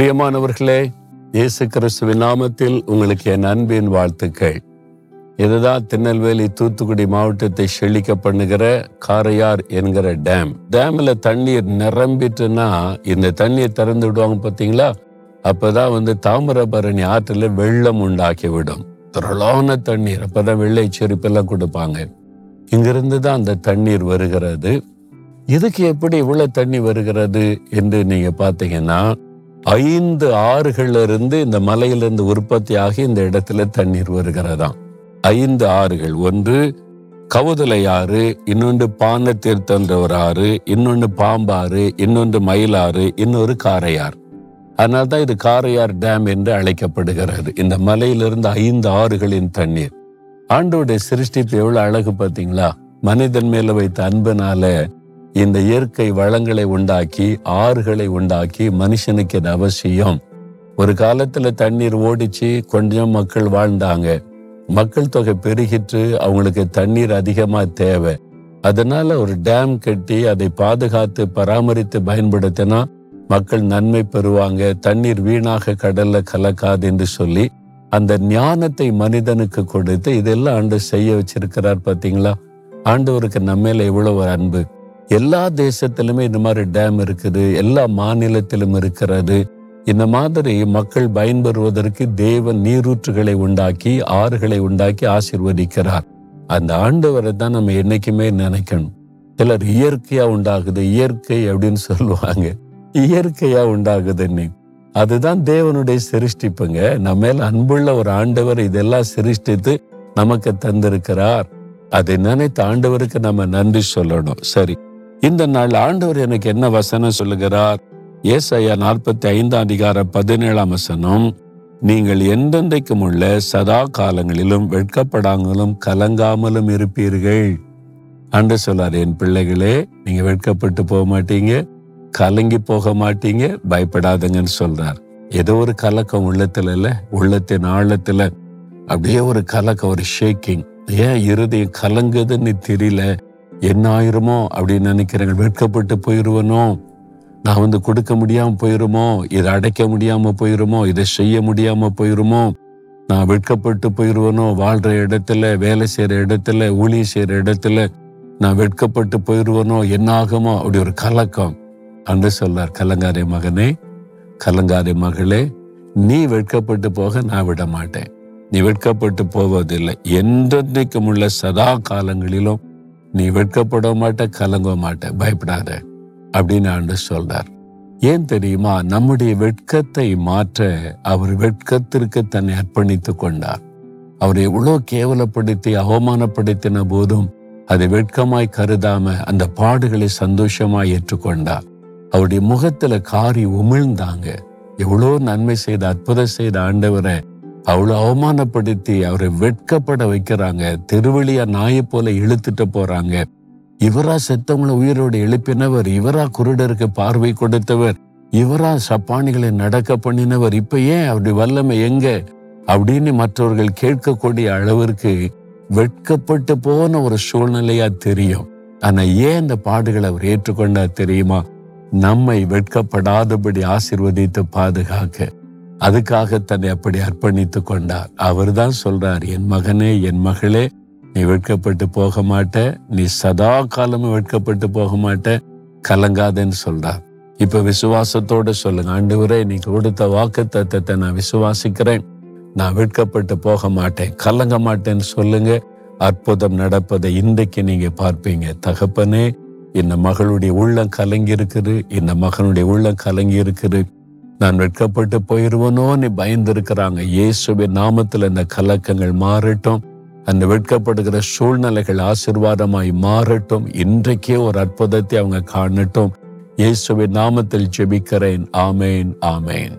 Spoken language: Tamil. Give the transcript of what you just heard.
பிரியமானவர்களே இயேசு கிறிஸ்துவின் நாமத்தில் உங்களுக்கு என் அன்பின் வாழ்த்துக்கள். இதுதான் திருநெல்வேலி தூத்துக்குடி மாவட்டத்தை செழிக்க பண்ணுகிற காரையார் என்கிற டேம். டேம்ல தண்ணீர் நிரம்பிட்டுன்னா இந்த தண்ணீர் திறந்து விடுவாங்க பார்த்தீங்களா? அப்பதான் வந்து தாமிரபரணி ஆற்றில் வெள்ளம் உண்டாக்கி விடும் திரளான தண்ணீர். அப்பதான் வெள்ளை செருப்பெல்லாம் கொடுப்பாங்க. இங்கிருந்து தான் அந்த தண்ணீர் வருகிறது. இதுக்கு எப்படி இவ்வளவு தண்ணி வருகிறது என்று நீங்க பார்த்தீங்கன்னா ஐந்து ஆறுகள்ல இருந்து இந்த மலையிலிருந்து உற்பத்தி ஆகி இந்த இடத்துல தண்ணீர் வருகிறதாம். ஐந்து ஆறுகள். ஒன்று கவுதலை ஆறு இன்னொன்று பான தீர்த்தன்ற ஒரு ஆறு இன்னொன்று பாம்பாறு இன்னொன்று மயிலாறு இன்னொரு காரையார். அதனால தான் இது காரையார் டேம் என்று அழைக்கப்படுகிறது. இந்த மலையிலிருந்து ஐந்து ஆறுகளின் தண்ணீர். ஆண்டோடைய சிருஷ்டிப்பு எவ்வளவு அழகு பார்த்தீங்களா? மனிதன் மேல வைத்த அன்பனால இந்த இயற்கை வளங்களை உண்டாக்கி ஆறுகளை உண்டாக்கி மனுஷனுக்கு இது அவசியம். ஒரு காலத்துல தண்ணீர் ஓடிச்சு கொஞ்சம் மக்கள் வாழ்ந்தாங்க. மக்கள் தொகை பெருகிட்டு அவங்களுக்கு தண்ணீர் அதிகமா தேவை. அதனால ஒரு டேம் கட்டி அதை பாதுகாத்து பராமரித்து பயன்படுத்தினா மக்கள் நன்மை பெறுவாங்க. தண்ணீர் வீணாக கடல்ல கலக்காது என்று சொல்லி அந்த ஞானத்தை மனிதனுக்கு கொடுத்து இதெல்லாம் ஆண்டு செய்ய வச்சிருக்கிறார் பாத்தீங்களா? ஆண்டவருக்கு நம்ம மேல எவ்வளவு ஒரு அன்பு. எல்லா தேசத்திலுமே இந்த மாதிரி டேம் இருக்குது எல்லா மாநிலத்திலும் இருக்கிறது. இந்த மாதிரி மக்கள் பயன்பெறுவதற்கு தேவன் நீரூற்றுகளை உண்டாக்கி ஆறுகளை உண்டாக்கி ஆசிர்வதிக்கிறார். அந்த ஆண்டவரை தான் நம்ம என்னைக்குமே நினைக்கணும். சிலர் இயற்கையா உண்டாகுது இயற்கை அப்படின்னு சொல்லுவாங்க. இயற்கையா உண்டாகுதுன்னு அதுதான் தேவனுடைய சிருஷ்டிப்புங்க. நம்ம மேல அன்புள்ள ஒரு ஆண்டவர் இதெல்லாம் சிருஷ்டித்து நமக்கு தந்திருக்கிறார். அதை நினைத்து ஆண்டவருக்கு நம்ம நன்றி சொல்லணும். சரி. இந்த நாள் ஆண்டவர் எனக்கு என்ன வசனம் சொல்லுகிறார்? ஏசையா நாற்பத்தி ஐந்தாம் அதிகார பதினேழாம் வசனம் நீங்கள் எந்தெந்தைக்கும் உள்ள சதா காலங்களிலும் வெட்கப்படாமலும் கலங்காமலும் இருப்பீர்கள். அன்று சொல்லார் என் பிள்ளைகளே நீங்க வெட்கப்பட்டு போக மாட்டீங்க கலங்கி போக மாட்டீங்க பயப்படாதங்கன்னு சொல்றார். ஏதோ ஒரு கலக்கம் உள்ளத்துல இல்ல உள்ளத்தின் ஆழத்துல அப்படியே ஒரு கலக்கம் ஒரு ஷேக்கிங் ஏன் இருதயம் கலங்குதுன்னு தெரியல என்ன ஆயிருமோ அப்படின்னு நினைக்கிறேன் வெட்கப்பட்டு போயிருவனோ? நான் வந்து கொடுக்க முடியாம போயிருமோ? இதை அடைக்க முடியாம போயிருமோ? இதை செய்ய முடியாம போயிருமோ? நான் வெட்கப்பட்டு போயிருவனோ? வாழ்ற இடத்துல வேலை செய்யற இடத்துல ஊழிய செய்யற இடத்துல நான் வெட்கப்பட்டு போயிருவனோ? என்ன ஆகுமோ அப்படி ஒரு கலக்கம். அன்று சொல்லார் கலங்காரி மகனே கலங்காரி மகளே நீ வெட்கப்பட்டு போக நான் விட மாட்டேன் நீ வெட்கப்பட்டு போவதில்லை. என்றென்றைக்கும் உள்ள சதா காலங்களிலும் நீ வெட்கப்பட மாட்ட கலங்க மாட்ட பயப்படாத அப்படின்னு ஆண்டு சொல்றார். ஏன் தெரியுமா? நம்முடைய வெட்கத்தை மாற்ற அவர் வெட்கத்திற்கு தன்னை அர்ப்பணித்து கொண்டார். அவர் எவ்வளவு கேவலப்படுத்தி அவமானப்படுத்தின போதும் அதை வெட்கமாய் கருதாம அந்த பாடுகளை சந்தோஷமாய் ஏற்றுக்கொண்டார். அவருடைய முகத்துல காரி உமிழ்ந்தாங்க. எவ்வளோ நன்மை செய்த அற்புதம் செய்த ஆண்டவரை அவ்வளவு அவமானப்படுத்தி அவரை வெட்கப்பட வைக்கிறாங்க. திருவழியா நாயை போல இழுத்துட்டு போறாங்க. இவரா செத்தவங்களை உயிரோடு எழுப்பினவர் இவரா குருடருக்கு பார்வை கொடுத்தவர் இவரா சப்பானிகளை நடக்க பண்ணினவர் இப்ப ஏன் அப்படி வல்லமை எங்க? அப்படின்னு மற்றவர்கள் கேட்கக்கூடிய அளவிற்கு வெட்கப்பட்டு போன ஒரு சூழ்நிலையா தெரியும். ஆனா ஏன் அந்த பாடுகளை அவர் ஏற்றுக்கொண்டா தெரியுமா? நம்மை வெட்கப்படாதபடி ஆசிர்வதித்து பாதுகாக்க. அதுக்காக தன்னை அப்படி அர்ப்பணித்து கொண்டார். அவர் தான் சொல்றார் என் மகனே என் மகளே நீ வெட்கப்பட்டு போக மாட்ட. நீ சதா காலமும் வெட்கப்பட்டு போக மாட்ட. கலங்காதன்னு சொல்றார். இப்ப விசுவாசத்தோட சொல்லுங்க. ஆண்டவரே நீ கொடுத்த வாக்கு தத்தத்தை நான் விசுவாசிக்கிறேன். நான் வெட்கப்பட்டு போக மாட்டேன். கலங்க மாட்டேன்னு சொல்லுங்க. அற்புதம் நடப்பதை இன்றைக்கு நீங்க பார்ப்பீங்க. தகப்பனே இந்த மகளுடைய உள்ளம் கலங்கி இருக்குது. இந்த மகனுடைய உள்ளம் கலங்கி இருக்குது. நான் வெட்கப்பட்டு போயிருவனோன்னு பயந்து இருக்கிறாங்க இயேசுவின் நாமத்தில் இந்த கலக்கங்கள் மாறட்டும். அந்த வெட்கப்படுகிற சூழ்நிலைகள் ஆசிர்வாதமாய் மாறட்டும். இன்றைக்கே ஒரு அற்புதத்தை அவங்க காணட்டும். இயேசுவின் நாமத்தில் ஜெபிக்கிறேன். ஆமேன் ஆமேன்.